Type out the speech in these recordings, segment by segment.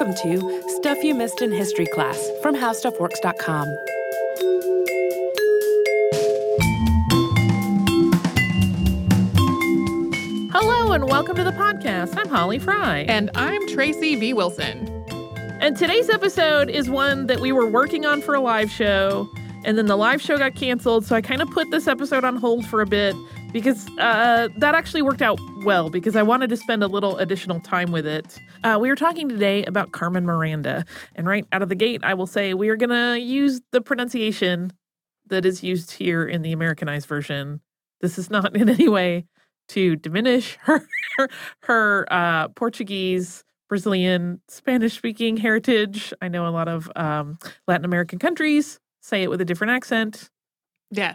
Welcome to Stuff You Missed in History Class from HowStuffWorks.com. Hello and welcome to the podcast. I'm Holly Fry. And I'm Tracy V. Wilson. And today's episode is one that we were working on for a live show, and then the live show got canceled. So I kind of put this episode on hold for a bit because uh, that actually worked out well because I wanted to spend a little additional time with it. Uh, we were talking today about Carmen Miranda, and right out of the gate, I will say we are going to use the pronunciation that is used here in the Americanized version. This is not in any way to diminish her her, her uh, Portuguese. Brazilian, Spanish speaking heritage. I know a lot of um, Latin American countries say it with a different accent. Yeah.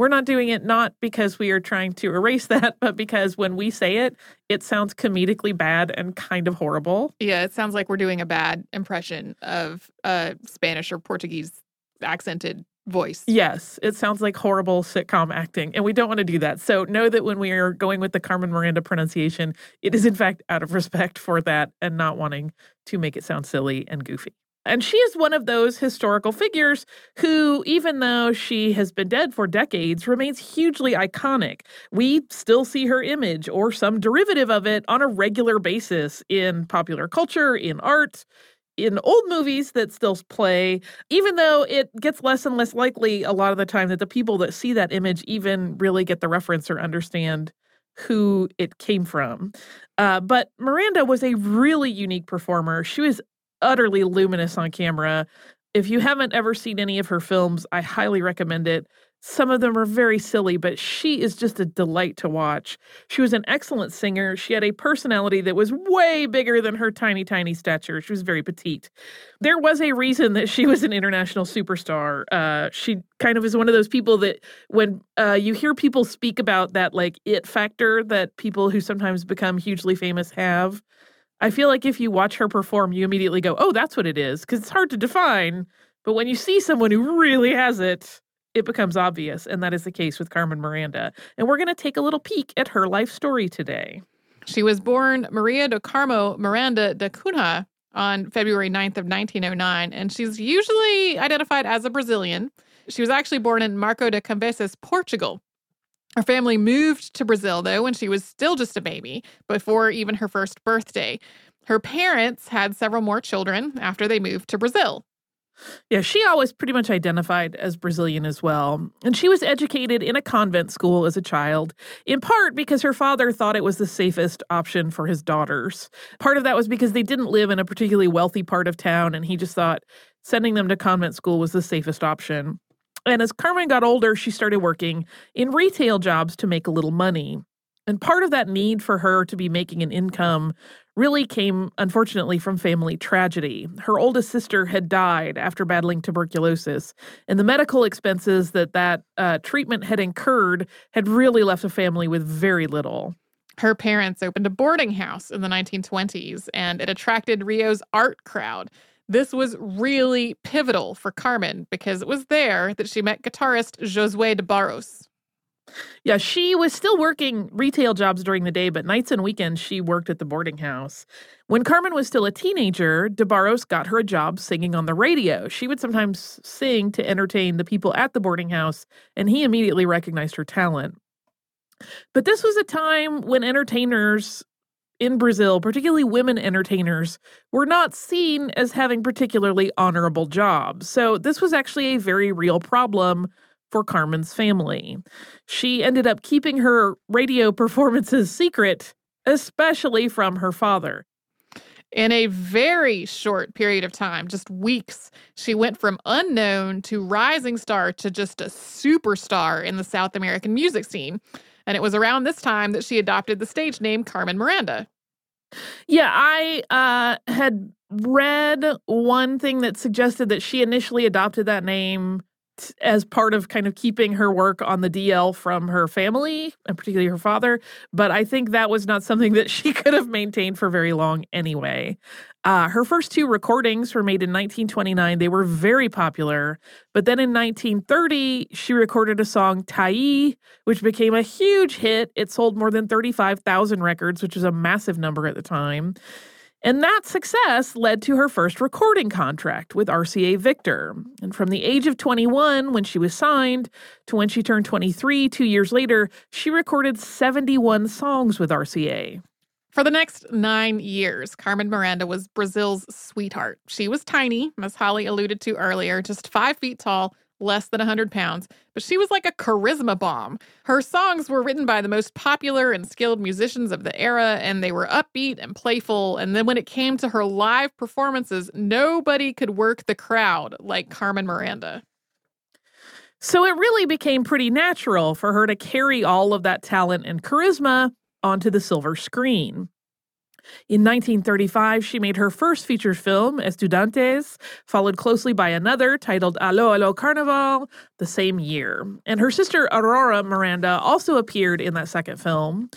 We're not doing it not because we are trying to erase that, but because when we say it, it sounds comedically bad and kind of horrible. Yeah, it sounds like we're doing a bad impression of a Spanish or Portuguese accented voice. Yes, it sounds like horrible sitcom acting, and we don't want to do that. So know that when we are going with the Carmen Miranda pronunciation, it is in fact out of respect for that and not wanting to make it sound silly and goofy. And she is one of those historical figures who, even though she has been dead for decades, remains hugely iconic. We still see her image or some derivative of it on a regular basis in popular culture, in art, in old movies that still play, even though it gets less and less likely a lot of the time that the people that see that image even really get the reference or understand who it came from. Uh, but Miranda was a really unique performer. She was utterly luminous on camera. If you haven't ever seen any of her films, I highly recommend it. Some of them are very silly, but she is just a delight to watch. She was an excellent singer. She had a personality that was way bigger than her tiny, tiny stature. She was very petite. There was a reason that she was an international superstar. Uh, she kind of is one of those people that when uh, you hear people speak about that, like, it factor that people who sometimes become hugely famous have, I feel like if you watch her perform, you immediately go, oh, that's what it is, because it's hard to define. But when you see someone who really has it, it becomes obvious, and that is the case with Carmen Miranda. And we're going to take a little peek at her life story today. She was born Maria do Carmo Miranda da Cunha on February 9th of 1909, and she's usually identified as a Brazilian. She was actually born in Marco de Canaveses, Portugal. Her family moved to Brazil, though, when she was still just a baby, before even her first birthday. Her parents had several more children after they moved to Brazil. Yeah, she always pretty much identified as Brazilian as well. And she was educated in a convent school as a child, in part because her father thought it was the safest option for his daughters. Part of that was because they didn't live in a particularly wealthy part of town, and he just thought sending them to convent school was the safest option. And as Carmen got older, she started working in retail jobs to make a little money. And part of that need for her to be making an income really came, unfortunately, from family tragedy. Her oldest sister had died after battling tuberculosis, and the medical expenses that that uh, treatment had incurred had really left a family with very little. Her parents opened a boarding house in the 1920s, and it attracted Rio's art crowd. This was really pivotal for Carmen because it was there that she met guitarist Josue de Barros. Yeah, she was still working retail jobs during the day, but nights and weekends she worked at the boarding house. When Carmen was still a teenager, de Barros got her a job singing on the radio. She would sometimes sing to entertain the people at the boarding house, and he immediately recognized her talent. But this was a time when entertainers in Brazil, particularly women entertainers, were not seen as having particularly honorable jobs. So this was actually a very real problem for Carmen's family. She ended up keeping her radio performances secret, especially from her father. In a very short period of time, just weeks, she went from unknown to rising star to just a superstar in the South American music scene. And it was around this time that she adopted the stage name Carmen Miranda. Yeah, I uh, had read one thing that suggested that she initially adopted that name as part of kind of keeping her work on the DL from her family and particularly her father. But I think that was not something that she could have maintained for very long anyway. Uh, her first two recordings were made in 1929. They were very popular. But then in 1930, she recorded a song, Tai, which became a huge hit. It sold more than 35,000 records, which was a massive number at the time. And that success led to her first recording contract with RCA Victor. And from the age of 21, when she was signed, to when she turned 23, two years later, she recorded 71 songs with RCA. For the next nine years, Carmen Miranda was Brazil's sweetheart. She was tiny, as Holly alluded to earlier, just five feet tall, less than 100 pounds, but she was like a charisma bomb. Her songs were written by the most popular and skilled musicians of the era, and they were upbeat and playful. And then when it came to her live performances, nobody could work the crowd like Carmen Miranda. So it really became pretty natural for her to carry all of that talent and charisma onto the silver screen. In 1935, she made her first feature film, Estudantes, followed closely by another titled Allo Allo Carnaval the same year. And her sister Aurora Miranda also appeared in that second film.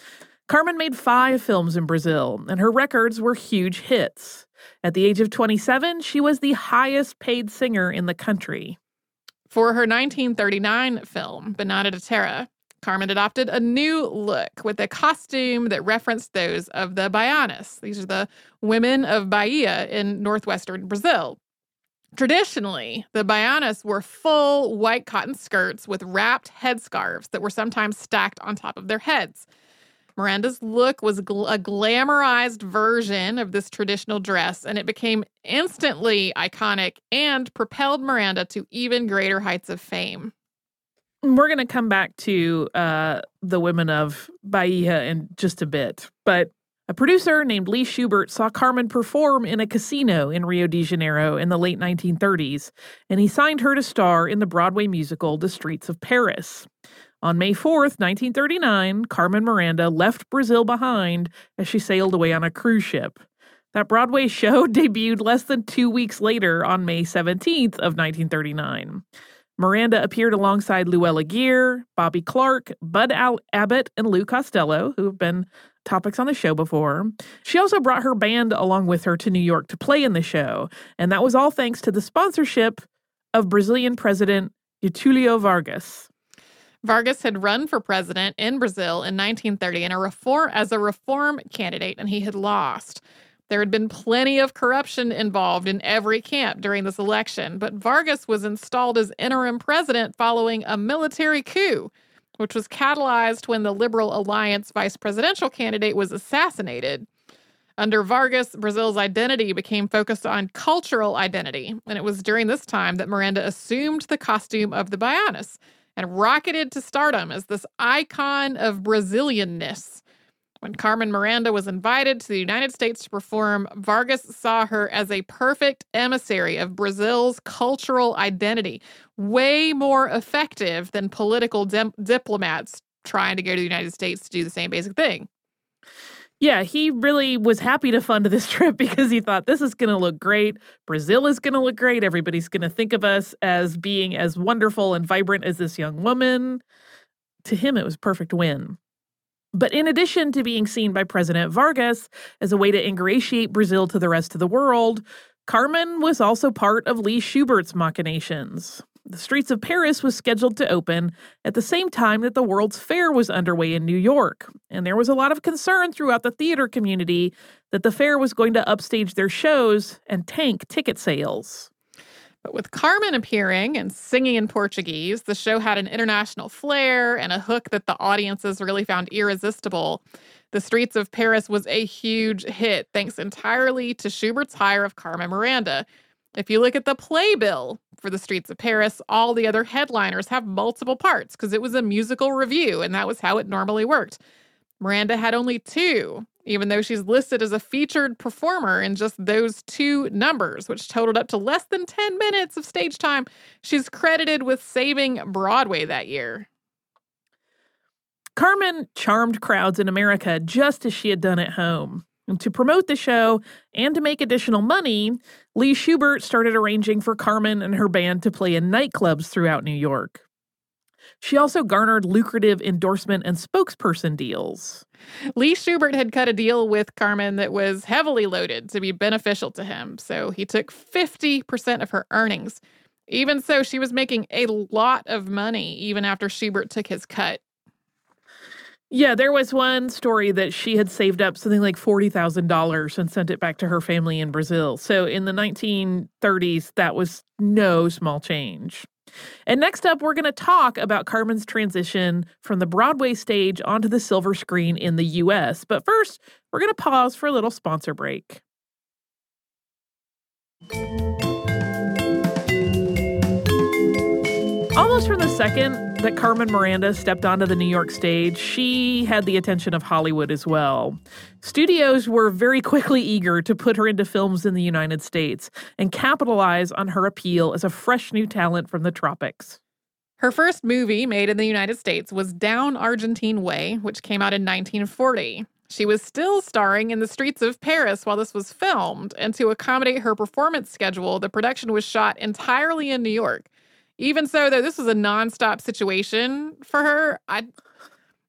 Carmen made five films in Brazil, and her records were huge hits. At the age of 27, she was the highest paid singer in the country. For her 1939 film, Banana da Terra, Carmen adopted a new look with a costume that referenced those of the Baianas. These are the women of Bahia in northwestern Brazil. Traditionally, the Baianas wore full white cotton skirts with wrapped headscarves that were sometimes stacked on top of their heads. Miranda's look was gl- a glamorized version of this traditional dress, and it became instantly iconic and propelled Miranda to even greater heights of fame we're going to come back to uh, the women of Bahia in just a bit, but a producer named Lee Shubert saw Carmen perform in a casino in Rio de Janeiro in the late 1930s, and he signed her to star in the Broadway musical The Streets of Paris. On May 4th, 1939, Carmen Miranda left Brazil behind as she sailed away on a cruise ship. That Broadway show debuted less than two weeks later on May 17th of 1939. Miranda appeared alongside Luella Gear, Bobby Clark, Bud Al- Abbott, and Lou Costello, who have been topics on the show before. She also brought her band along with her to New York to play in the show, and that was all thanks to the sponsorship of Brazilian President Getulio Vargas. Vargas had run for president in Brazil in 1930 in a reform as a reform candidate, and he had lost. There had been plenty of corruption involved in every camp during this election, but Vargas was installed as interim president following a military coup, which was catalyzed when the Liberal Alliance vice presidential candidate was assassinated. Under Vargas, Brazil's identity became focused on cultural identity, and it was during this time that Miranda assumed the costume of the Baianas and rocketed to stardom as this icon of Brazilianness. When Carmen Miranda was invited to the United States to perform, Vargas saw her as a perfect emissary of Brazil's cultural identity, way more effective than political diplomats trying to go to the United States to do the same basic thing. Yeah, he really was happy to fund this trip because he thought this is going to look great. Brazil is going to look great. Everybody's going to think of us as being as wonderful and vibrant as this young woman. To him, it was perfect win. But in addition to being seen by President Vargas as a way to ingratiate Brazil to the rest of the world, Carmen was also part of Lee Shubert's machinations. The Streets of Paris was scheduled to open at the same time that the World's Fair was underway in New York, and there was a lot of concern throughout the theater community that the fair was going to upstage their shows and tank ticket sales. But with Carmen appearing and singing in Portuguese, the show had an international flair and a hook that the audiences really found irresistible. The Streets of Paris was a huge hit, thanks entirely to Shubert's hire of Carmen Miranda. If you look at the playbill for The Streets of Paris, all the other headliners have multiple parts because it was a musical review, and that was how it normally worked. Miranda had only two, even though she's listed as a featured performer in just those two numbers, which totaled up to less than 10 minutes of stage time. She's credited with saving Broadway that year. Carmen charmed crowds in America just as she had done at home. And to promote the show and to make additional money, Lee Shubert started arranging for Carmen and her band to play in nightclubs throughout New York. She also garnered lucrative endorsement and spokesperson deals. Lee Shubert had cut a deal with Carmen that was heavily loaded to be beneficial to him, so he took 50% of her earnings. Even so, she was making a lot of money even after Shubert took his cut. Yeah, there was one story that she had saved up something like $40,000 and sent it back to her family in Brazil. So in the 1930s, that was no small change. And next up, we're going to talk about Carmen's transition from the Broadway stage onto the silver screen in the US. But first, we're going to pause for a little sponsor break. Almost from the second that Carmen Miranda stepped onto the New York stage, she had the attention of Hollywood as well. Studios were very quickly eager to put her into films in the United States and capitalize on her appeal as a fresh new talent from the tropics. Her first movie made in the United States was Down Argentine Way, which came out in 1940. She was still starring in the streets of Paris while this was filmed, and to accommodate her performance schedule, the production was shot entirely in New York. Even so, though this was a nonstop situation for her, I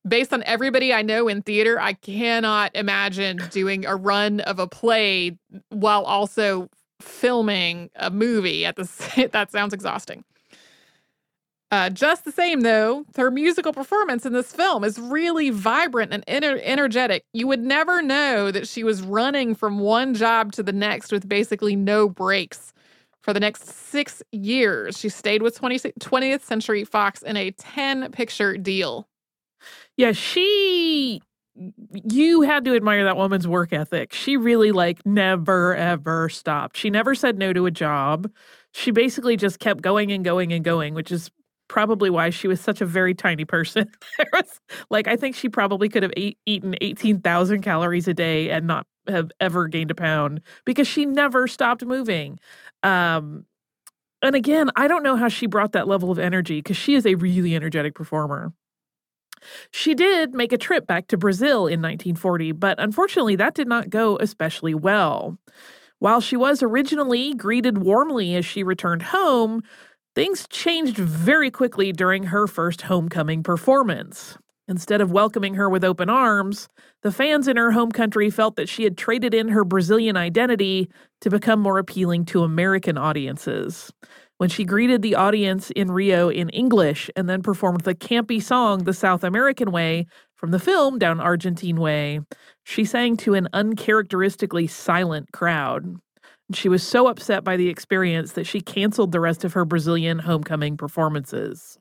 based on everybody I know in theater, I cannot imagine doing a run of a play while also filming a movie at the that sounds exhausting. Uh, just the same, though, her musical performance in this film is really vibrant and ener- energetic. You would never know that she was running from one job to the next with basically no breaks. For the next six years, she stayed with 20, 20th Century Fox in a 10 picture deal. Yeah, she you had to admire that woman's work ethic. She really like never ever stopped. She never said no to a job. She basically just kept going and going and going, which is probably why she was such a very tiny person. was like I think she probably could have ate, eaten 18,000 calories a day and not have ever gained a pound because she never stopped moving. Um, and again, I don't know how she brought that level of energy because she is a really energetic performer. She did make a trip back to Brazil in 1940, but unfortunately, that did not go especially well. While she was originally greeted warmly as she returned home, things changed very quickly during her first homecoming performance. Instead of welcoming her with open arms, the fans in her home country felt that she had traded in her Brazilian identity to become more appealing to American audiences. When she greeted the audience in Rio in English and then performed the campy song The South American Way from the film Down Argentine Way, she sang to an uncharacteristically silent crowd. She was so upset by the experience that she canceled the rest of her Brazilian homecoming performances.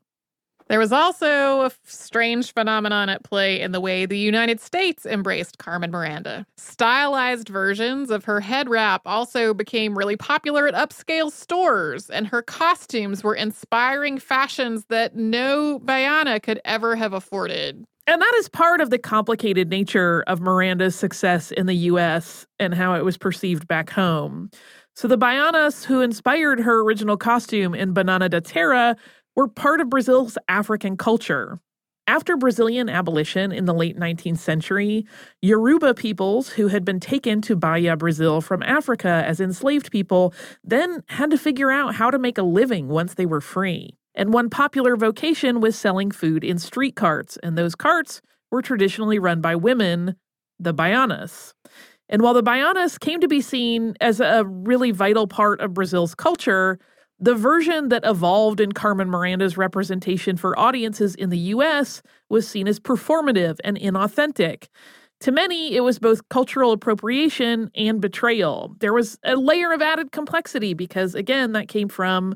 There was also a strange phenomenon at play in the way the United States embraced Carmen Miranda. Stylized versions of her head wrap also became really popular at upscale stores, and her costumes were inspiring fashions that no Baiana could ever have afforded. And that is part of the complicated nature of Miranda's success in the US and how it was perceived back home. So, the Baianas who inspired her original costume in Banana da Terra were part of Brazil's African culture. After Brazilian abolition in the late 19th century, Yoruba peoples who had been taken to Bahia, Brazil from Africa as enslaved people then had to figure out how to make a living once they were free. And one popular vocation was selling food in street carts, and those carts were traditionally run by women, the Baianas. And while the Baianas came to be seen as a really vital part of Brazil's culture, the version that evolved in Carmen Miranda's representation for audiences in the US was seen as performative and inauthentic. To many, it was both cultural appropriation and betrayal. There was a layer of added complexity because, again, that came from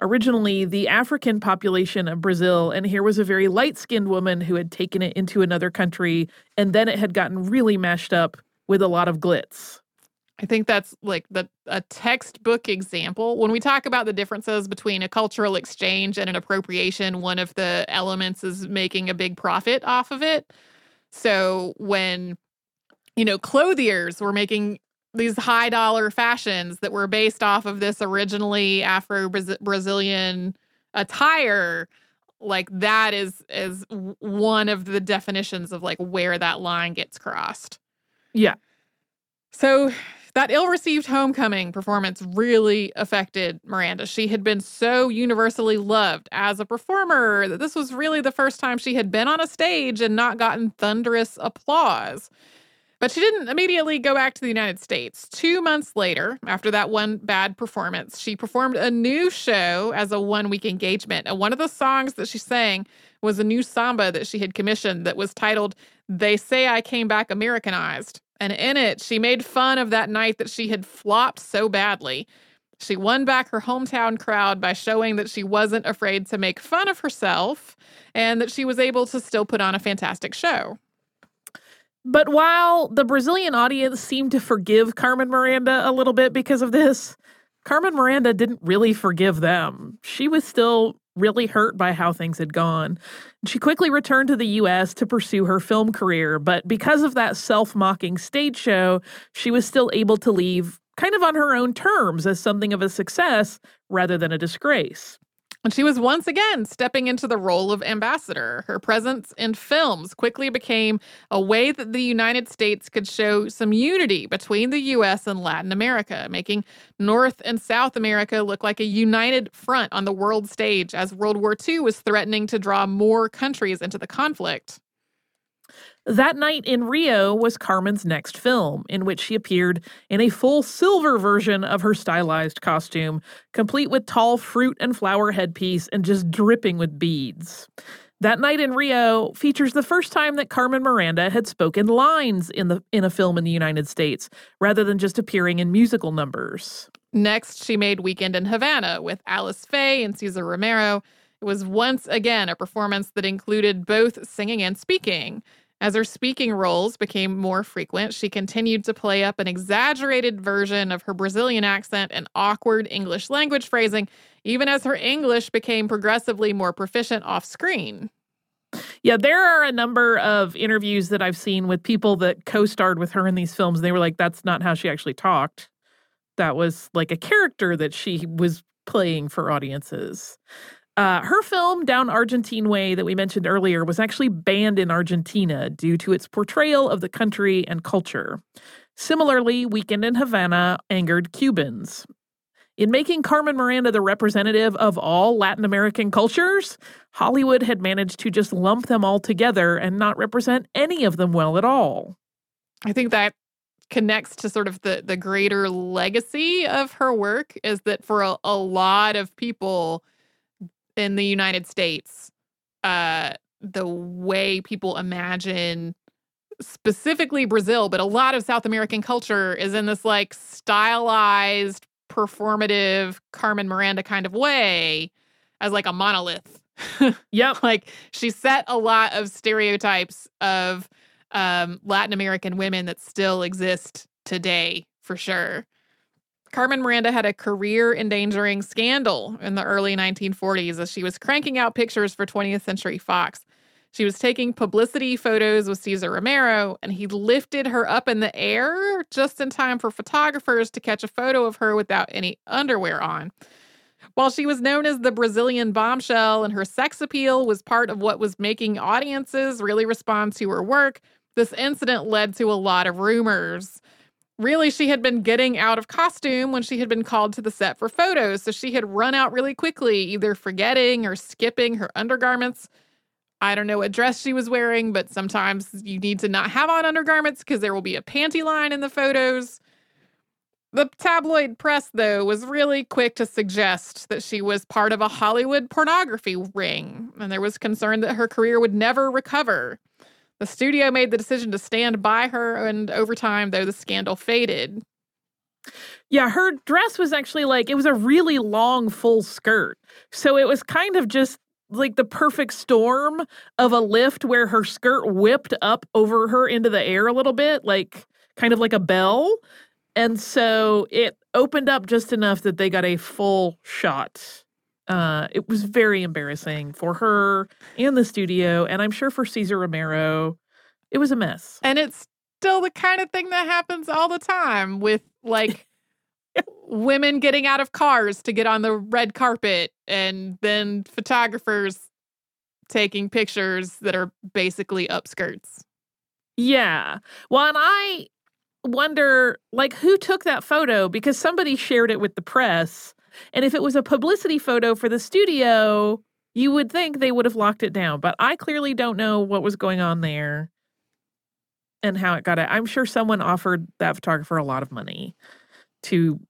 originally the African population of Brazil, and here was a very light skinned woman who had taken it into another country, and then it had gotten really mashed up with a lot of glitz. I think that's like the a textbook example. When we talk about the differences between a cultural exchange and an appropriation, one of the elements is making a big profit off of it. So when you know clothiers were making these high dollar fashions that were based off of this originally Afro Brazilian attire, like that is is one of the definitions of like where that line gets crossed. Yeah. So that ill received homecoming performance really affected Miranda. She had been so universally loved as a performer that this was really the first time she had been on a stage and not gotten thunderous applause. But she didn't immediately go back to the United States. Two months later, after that one bad performance, she performed a new show as a one week engagement. And one of the songs that she sang was a new samba that she had commissioned that was titled They Say I Came Back Americanized. And in it, she made fun of that night that she had flopped so badly. She won back her hometown crowd by showing that she wasn't afraid to make fun of herself and that she was able to still put on a fantastic show. But while the Brazilian audience seemed to forgive Carmen Miranda a little bit because of this, Carmen Miranda didn't really forgive them. She was still really hurt by how things had gone. She quickly returned to the US to pursue her film career, but because of that self mocking stage show, she was still able to leave kind of on her own terms as something of a success rather than a disgrace. And she was once again stepping into the role of ambassador. Her presence in films quickly became a way that the United States could show some unity between the US and Latin America, making North and South America look like a united front on the world stage as World War II was threatening to draw more countries into the conflict. That Night in Rio was Carmen's next film, in which she appeared in a full silver version of her stylized costume, complete with tall fruit and flower headpiece and just dripping with beads. That Night in Rio features the first time that Carmen Miranda had spoken lines in the in a film in the United States, rather than just appearing in musical numbers. Next, she made Weekend in Havana with Alice Faye and Cesar Romero. It was once again a performance that included both singing and speaking. As her speaking roles became more frequent, she continued to play up an exaggerated version of her Brazilian accent and awkward English language phrasing, even as her English became progressively more proficient off screen. Yeah, there are a number of interviews that I've seen with people that co starred with her in these films. And they were like, that's not how she actually talked. That was like a character that she was playing for audiences. Uh, her film Down Argentine Way that we mentioned earlier was actually banned in Argentina due to its portrayal of the country and culture. Similarly, Weekend in Havana angered Cubans. In making Carmen Miranda the representative of all Latin American cultures, Hollywood had managed to just lump them all together and not represent any of them well at all. I think that connects to sort of the the greater legacy of her work is that for a, a lot of people in the United States, uh, the way people imagine specifically Brazil, but a lot of South American culture is in this like stylized, performative Carmen Miranda kind of way as like a monolith. yep. like she set a lot of stereotypes of um, Latin American women that still exist today for sure. Carmen Miranda had a career endangering scandal in the early 1940s as she was cranking out pictures for 20th Century Fox. She was taking publicity photos with Cesar Romero, and he lifted her up in the air just in time for photographers to catch a photo of her without any underwear on. While she was known as the Brazilian bombshell and her sex appeal was part of what was making audiences really respond to her work, this incident led to a lot of rumors. Really, she had been getting out of costume when she had been called to the set for photos. So she had run out really quickly, either forgetting or skipping her undergarments. I don't know what dress she was wearing, but sometimes you need to not have on undergarments because there will be a panty line in the photos. The tabloid press, though, was really quick to suggest that she was part of a Hollywood pornography ring, and there was concern that her career would never recover. The studio made the decision to stand by her, and over time, though, the scandal faded. Yeah, her dress was actually like, it was a really long full skirt. So it was kind of just like the perfect storm of a lift where her skirt whipped up over her into the air a little bit, like kind of like a bell. And so it opened up just enough that they got a full shot uh, it was very embarrassing for her and the studio, and I'm sure for Cesar Romero, it was a mess. And it's still the kind of thing that happens all the time with like women getting out of cars to get on the red carpet, and then photographers taking pictures that are basically upskirts. Yeah. Well, and I wonder, like, who took that photo because somebody shared it with the press and if it was a publicity photo for the studio, you would think they would have locked it down. But I clearly don't know what was going on there and how it got it. I'm sure someone offered that photographer a lot of money to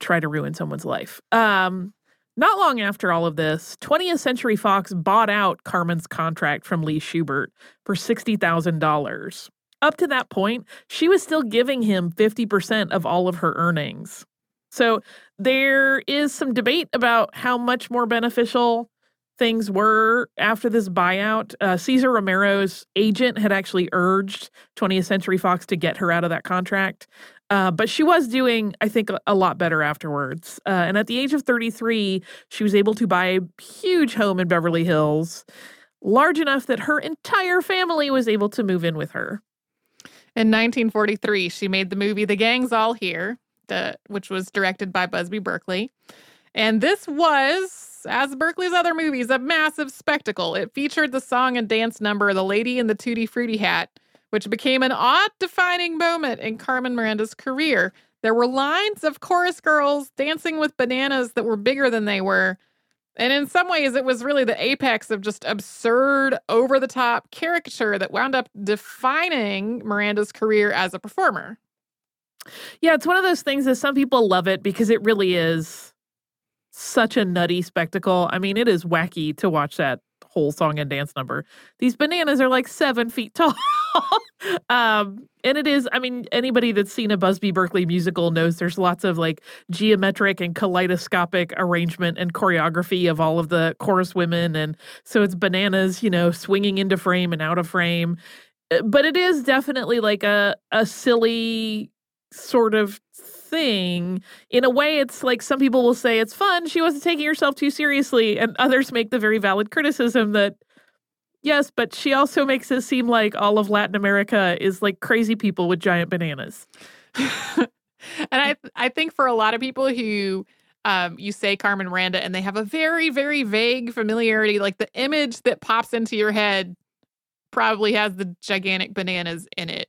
try to ruin someone's life. Um, Not long after all of this, 20th Century Fox bought out Carmen's contract from Lee Shubert for $60,000. Up to that point, she was still giving him 50% of all of her earnings. So there is some debate about how much more beneficial things were after this buyout. Uh, Cesar Romero's agent had actually urged 20th Century Fox to get her out of that contract. Uh, but she was doing, I think, a lot better afterwards. Uh, and at the age of 33, she was able to buy a huge home in Beverly Hills, large enough that her entire family was able to move in with her. In 1943, she made the movie The Gang's All Here, which was directed by Busby Berkeley. And this was, as Berkeley's other movies, a massive spectacle. It featured the song and dance number The Lady in the Tutti Frutti Hat, which became an odd defining moment in Carmen Miranda's career. There were lines of chorus girls dancing with bananas that were bigger than they were. And in some ways, it was really the apex of just absurd, over the top caricature that wound up defining Miranda's career as a performer. Yeah, it's one of those things that some people love it because it really is such a nutty spectacle. I mean, it is wacky to watch that whole song and dance number. These bananas are like seven feet tall. um, and it is, I mean, anybody that's seen a Busby Berkeley musical knows there's lots of like geometric and kaleidoscopic arrangement and choreography of all of the chorus women. And so it's bananas, you know, swinging into frame and out of frame. Uh, but it is definitely like a, a silly sort of thing. In a way, it's like some people will say it's fun. She wasn't taking herself too seriously. And others make the very valid criticism that, yes, but she also makes it seem like all of Latin America is like crazy people with giant bananas. and I, I think for a lot of people who um, you say Carmen Miranda and they have a very, very vague familiarity, like the image that pops into your head probably has the gigantic bananas in it.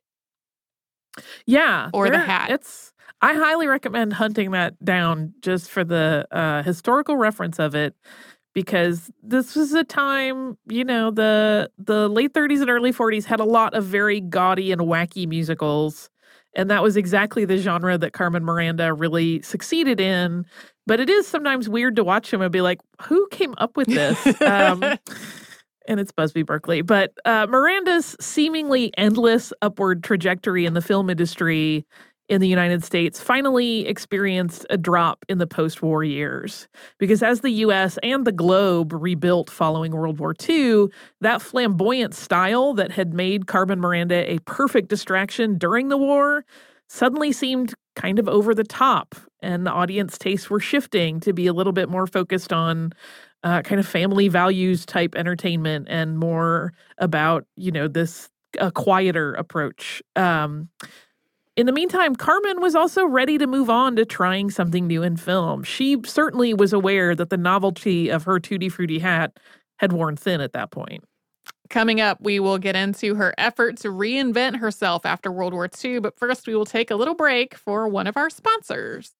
Yeah. Or the hat. It's I highly recommend hunting that down just for the uh, historical reference of it because this was a time, you know, the the late 30s and early 40s had a lot of very gaudy and wacky musicals. And that was exactly the genre that Carmen Miranda really succeeded in. But it is sometimes weird to watch him and be like, who came up with this? um, and it's Busby Berkeley. But uh, Miranda's seemingly endless upward trajectory in the film industry in the United States finally experienced a drop in the post war years. Because as the US and the globe rebuilt following World War II, that flamboyant style that had made Carmen Miranda a perfect distraction during the war suddenly seemed kind of over the top. And the audience tastes were shifting to be a little bit more focused on uh, kind of family values type entertainment and more about, you know, this a quieter approach. Um, in the meantime, Carmen was also ready to move on to trying something new in film. She certainly was aware that the novelty of her Tutti Frutti hat had worn thin at that point. Coming up, we will get into her effort to reinvent herself after World War II, but first, we will take a little break for one of our sponsors.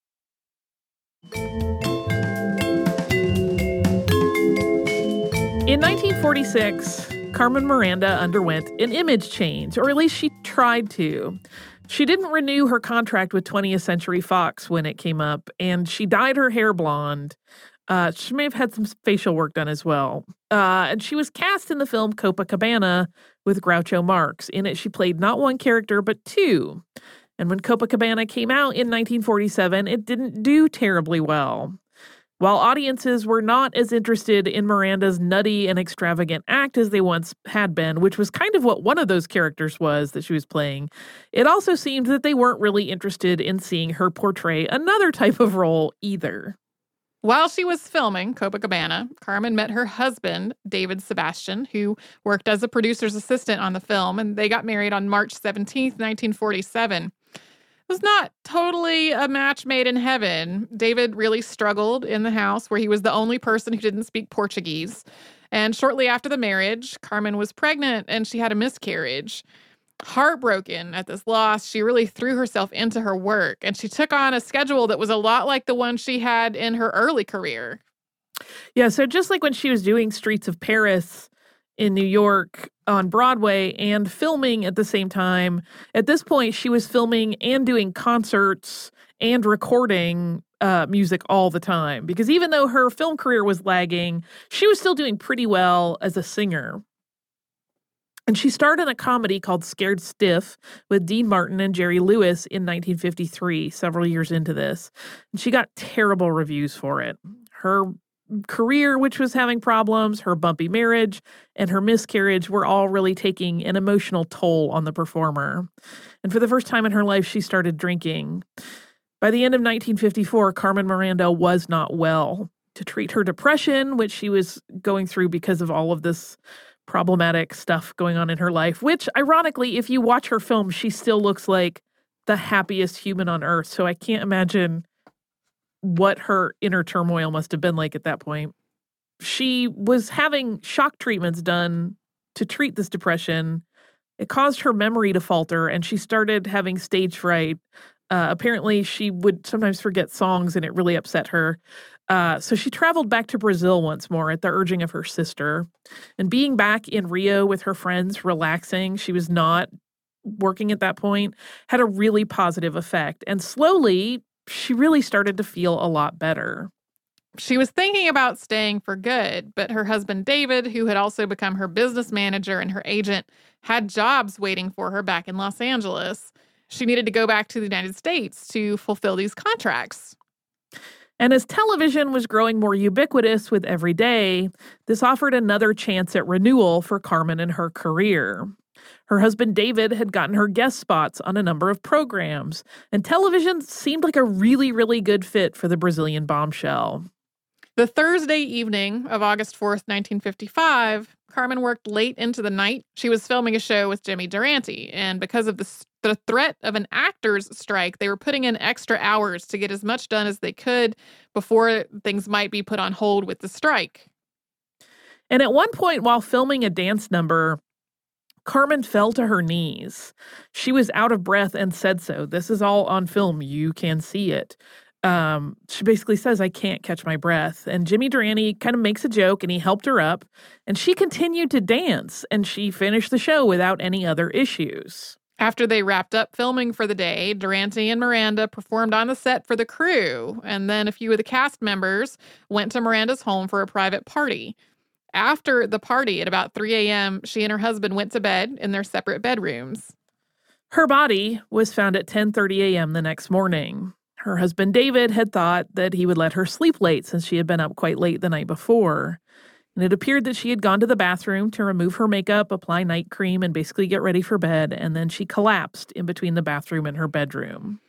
In 1946, Carmen Miranda underwent an image change, or at least she tried to. She didn't renew her contract with 20th Century Fox when it came up, and she dyed her hair blonde. Uh, she may have had some facial work done as well. Uh, and she was cast in the film Copacabana with Groucho Marx. In it, she played not one character, but two. And when Copacabana came out in 1947, it didn't do terribly well. While audiences were not as interested in Miranda's nutty and extravagant act as they once had been, which was kind of what one of those characters was that she was playing, it also seemed that they weren't really interested in seeing her portray another type of role either. While she was filming Copacabana, Carmen met her husband, David Sebastian, who worked as a producer's assistant on the film, and they got married on March 17, 1947 was not totally a match made in heaven. David really struggled in the house where he was the only person who didn't speak Portuguese. And shortly after the marriage, Carmen was pregnant and she had a miscarriage. Heartbroken at this loss, she really threw herself into her work and she took on a schedule that was a lot like the one she had in her early career. Yeah, so just like when she was doing Streets of Paris, in New York on Broadway and filming at the same time. At this point, she was filming and doing concerts and recording uh, music all the time because even though her film career was lagging, she was still doing pretty well as a singer. And she starred in a comedy called Scared Stiff with Dean Martin and Jerry Lewis in 1953, several years into this. And she got terrible reviews for it. Her career, which was having problems, her bumpy marriage, and her miscarriage were all really taking an emotional toll on the performer. And for the first time in her life, she started drinking. By the end of 1954, Carmen Miranda was not well. To treat her depression, which she was going through because of all of this problematic stuff going on in her life, which ironically, if you watch her film, she still looks like the happiest human on earth. So I can't imagine what her inner turmoil must have been like at that point. She was having shock treatments done to treat this depression. It caused her memory to falter and she started having stage fright. Uh, apparently, she would sometimes forget songs and it really upset her. Uh, so she traveled back to Brazil once more at the urging of her sister. And being back in Rio with her friends, relaxing, she was not working at that point, had a really positive effect. And slowly, she really started to feel a lot better. She was thinking about staying for good, but her husband David, who had also become her business manager and her agent, had jobs waiting for her back in Los Angeles. She needed to go back to the United States to fulfill these contracts. And as television was growing more ubiquitous with every day, this offered another chance at renewal for Carmen and her career. Her husband David had gotten her guest spots on a number of programs, and television seemed like a really, really good fit for the Brazilian bombshell. The Thursday evening of August 4th, 1955, Carmen worked late into the night. She was filming a show with Jimmy Durante, and because of the, the threat of an actors' strike, they were putting in extra hours to get as much done as they could before things might be put on hold with the strike. And at one point, while filming a dance number, Carmen fell to her knees. She was out of breath and said so. This is all on film. You can see it. Um, she basically says, I can't catch my breath. And Jimmy Durante kind of makes a joke and he helped her up. And she continued to dance and she finished the show without any other issues. After they wrapped up filming for the day, Durante and Miranda performed on the set for the crew. And then a few of the cast members went to Miranda's home for a private party. After the party at about 3 a.m., she and her husband went to bed in their separate bedrooms. Her body was found at 10:30 a.m. the next morning. Her husband David had thought that he would let her sleep late since she had been up quite late the night before. And it appeared that she had gone to the bathroom to remove her makeup, apply night cream, and basically get ready for bed, and then she collapsed in between the bathroom and her bedroom.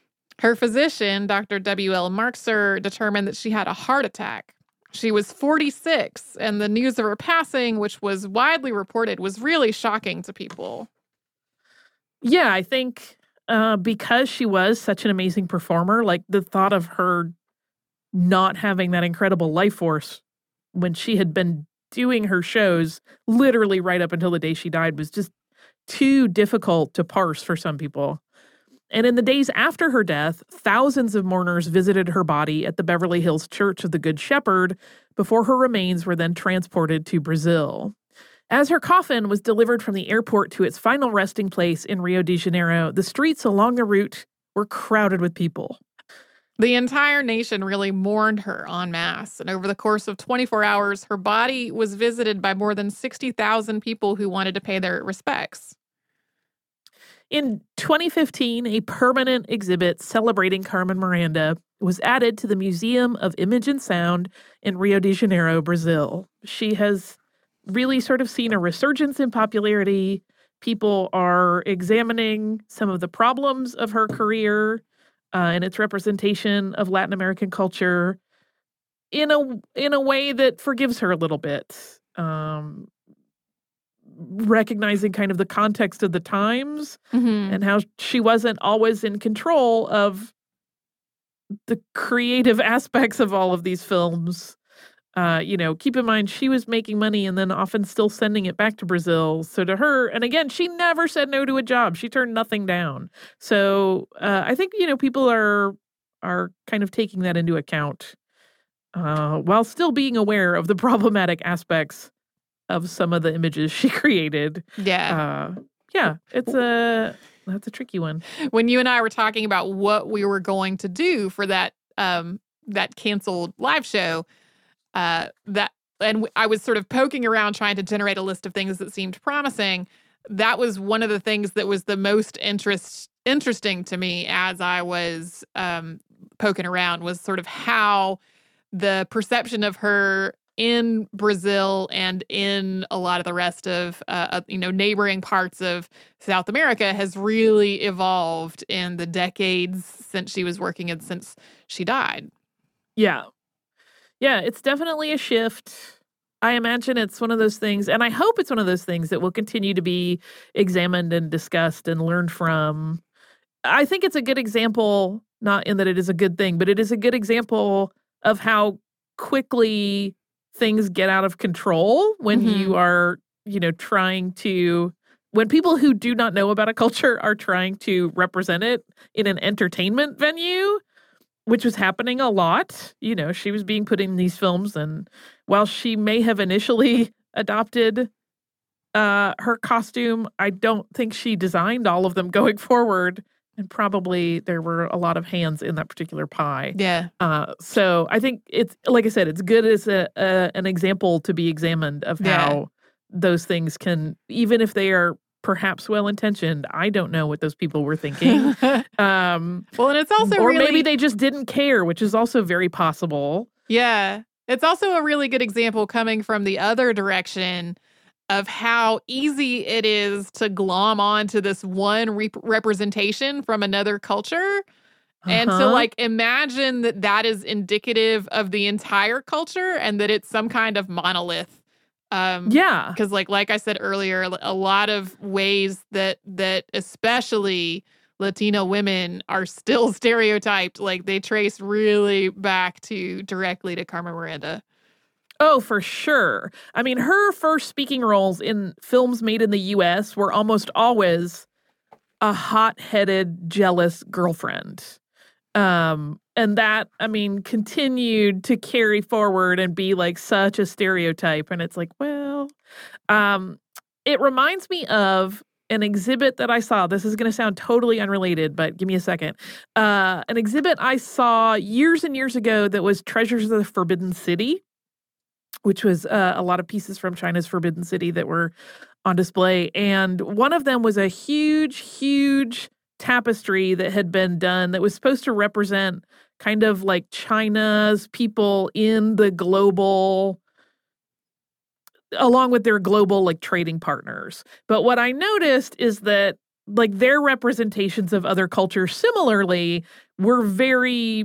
Her physician, Dr. W.L. Marxer, determined that she had a heart attack. She was 46, and the news of her passing, which was widely reported, was really shocking to people. Yeah, I think uh, because she was such an amazing performer, like the thought of her not having that incredible life force when she had been doing her shows literally right up until the day she died was just too difficult to parse for some people. And in the days after her death, thousands of mourners visited her body at the Beverly Hills Church of the Good Shepherd before her remains were then transported to Brazil. As her coffin was delivered from the airport to its final resting place in Rio de Janeiro, the streets along the route were crowded with people. The entire nation really mourned her en masse, and over the course of 24 hours, her body was visited by more than 60,000 people who wanted to pay their respects. In 2015, a permanent exhibit celebrating Carmen Miranda was added to the Museum of Image and Sound in Rio de Janeiro, Brazil. She has really sort of seen a resurgence in popularity. People are examining some of the problems of her career uh, and its representation of Latin American culture in a in a way that forgives her a little bit. Um, recognizing kind of the context of the times mm-hmm. and how she wasn't always in control of the creative aspects of all of these films. Uh, you know, keep in mind she was making money and then often still sending it back to Brazil. So to her, and again, she never said no to a job. She turned nothing down. So uh, I think you know people are are kind of taking that into account uh, while still being aware of the problematic aspects of some of the images she created. Yeah. Uh, yeah, it's a that's a tricky one. when you and I were talking about what we were going to do for that um that canceled live show, uh that and I was sort of poking around trying to generate a list of things that seemed promising. That was one of the things that was the most interest interesting to me as I was um poking around was sort of how the perception of her in Brazil and in a lot of the rest of uh, uh, you know neighboring parts of South America has really evolved in the decades since she was working and since she died. Yeah. Yeah, it's definitely a shift. I imagine it's one of those things, and I hope it's one of those things that will continue to be examined and discussed and learned from. I think it's a good example, not in that it is a good thing, but it is a good example of how quickly things get out of control when Mhm. you are, you know, trying to when people who do not know about a culture are trying to represent it in an entertainment venue, which was happening a lot. You know, she was being put in these films, and while she may have initially adopted uh, her costume, I don't think she designed all of them going forward. And probably there were a lot of hands in that particular pie. Yeah. Uh, so I think it's like I said, it's good as a, a an example to be examined of Yeah. how those things can, even if they are perhaps well intentioned. I don't know what those people were thinking. um, well, and it's also or really maybe they just didn't care, which is also very possible. Yeah. It's also a really good example coming from the other direction of how easy it is to glom onto this one rep- representation from another culture. And to Uh-huh. like imagine that that is indicative of the entire culture and that it's some kind of monolith. Um yeah, because like like i said earlier a lot of ways that that especially latino women are still stereotyped like they trace really back to directly to carmen miranda Oh, for sure. I mean, her first speaking roles in films made in the US were almost always a hot-headed, jealous girlfriend. Um, and that, I mean, continued to carry forward and be like such a stereotype. And it's like, well, um, it reminds me of an exhibit that I saw. This is going to sound totally unrelated, but give me a second. Uh, an exhibit I saw years and years ago that was Treasures of the Forbidden City which was uh, a lot of pieces from China's Forbidden City that were on display. And one of them was a huge, huge tapestry that had been done that was supposed to represent kind of like China's people in the global along with their global like trading partners. But what I noticed is that like their representations of other cultures similarly were very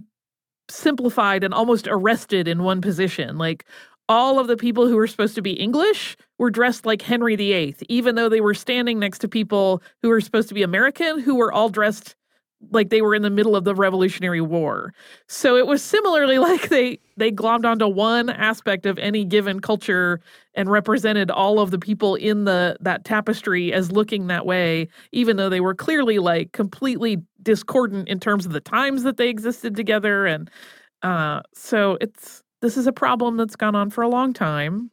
simplified and almost arrested in one position. Like all of the people who were supposed to be English were dressed like Henry VIII, even though they were standing next to people who were supposed to be American who were all dressed like they were in the middle of the Revolutionary War. So it was similarly like they they glommed onto one aspect of any given culture and represented all of the people in the that tapestry as looking that way, even though they were clearly like completely discordant in terms of the times that they existed together. And uh, so it's this is a problem that's gone on for a long time.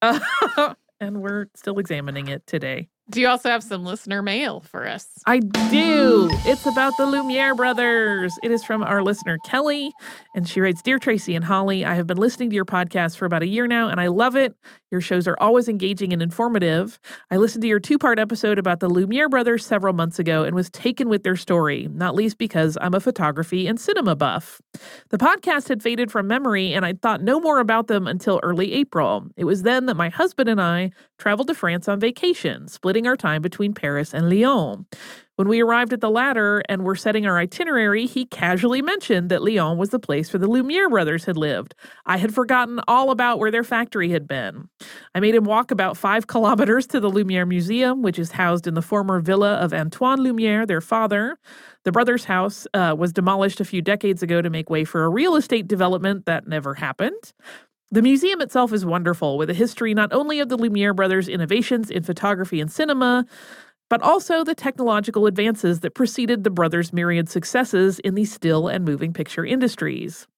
Uh, and we're still examining it today. Do you also have some listener mail for us I do. It's about the Lumiere brothers. It is from our listener, Kelly. And she writes Dear Tracy and Holly, I have been listening to your podcast for about a year now, and I love it. Your shows are always engaging and informative. I listened to your two part episode about the Lumiere brothers several months ago and was taken with their story, not least because I'm a photography and cinema buff. The podcast had faded from memory, and I thought no more about them until early April. It was then that my husband and I traveled to France on vacation, splitting our time between Paris and Lyon. When we arrived at the latter and were setting our itinerary, he casually mentioned that Lyon was the place where the Lumiere brothers had lived. I had forgotten all about where their factory had been. I made him walk about five kilometers to the Lumiere Museum, which is housed in the former villa of Antoine Lumiere, their father. The brothers' house uh, was demolished a few decades ago to make way for a real estate development that never happened. The museum itself is wonderful, with a history not only of the Lumiere brothers' innovations in photography and cinema, but also the technological advances that preceded the brothers' myriad successes in the still and moving picture industries.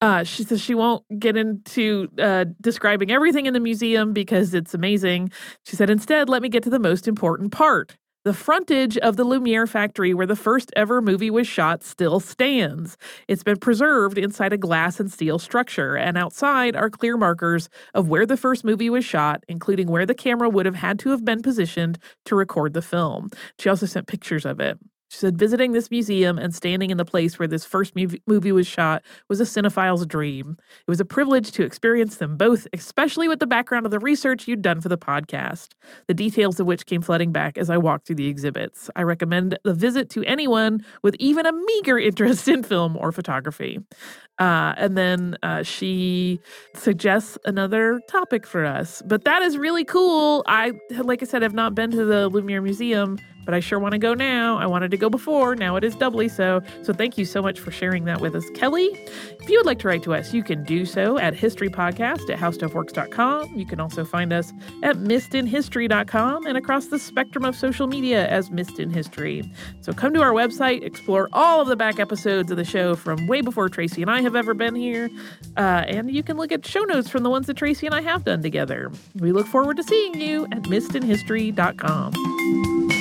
Uh, she says she won't get into uh, describing everything in the museum because it's amazing. She said, instead, let me get to the most important part. The frontage of the Lumiere factory where the first ever movie was shot still stands. It's been preserved inside a glass and steel structure, and outside are clear markers of where the first movie was shot, including where the camera would have had to have been positioned to record the film. She also sent pictures of it. She said, visiting this museum and standing in the place where this first movie was shot was a cinephile's dream. It was a privilege to experience them both, especially with the background of the research you'd done for the podcast, the details of which came flooding back as I walked through the exhibits. I recommend the visit to anyone with even a meager interest in film or photography. Uh, and then uh, she suggests another topic for us. But that is really cool. I, like I said, have not been to the Lumiere Museum but I sure want to go now. I wanted to go before. Now it is doubly so. So thank you so much for sharing that with us, Kelly. If you would like to write to us, you can do so at historypodcast at howstuffworks.com. You can also find us at missedinhistory.com and across the spectrum of social media as Missed in History. So come to our website, explore all of the back episodes of the show from way before Tracy and I have ever been here, uh, and you can look at show notes from the ones that Tracy and I have done together. We look forward to seeing you at missedinhistory.com.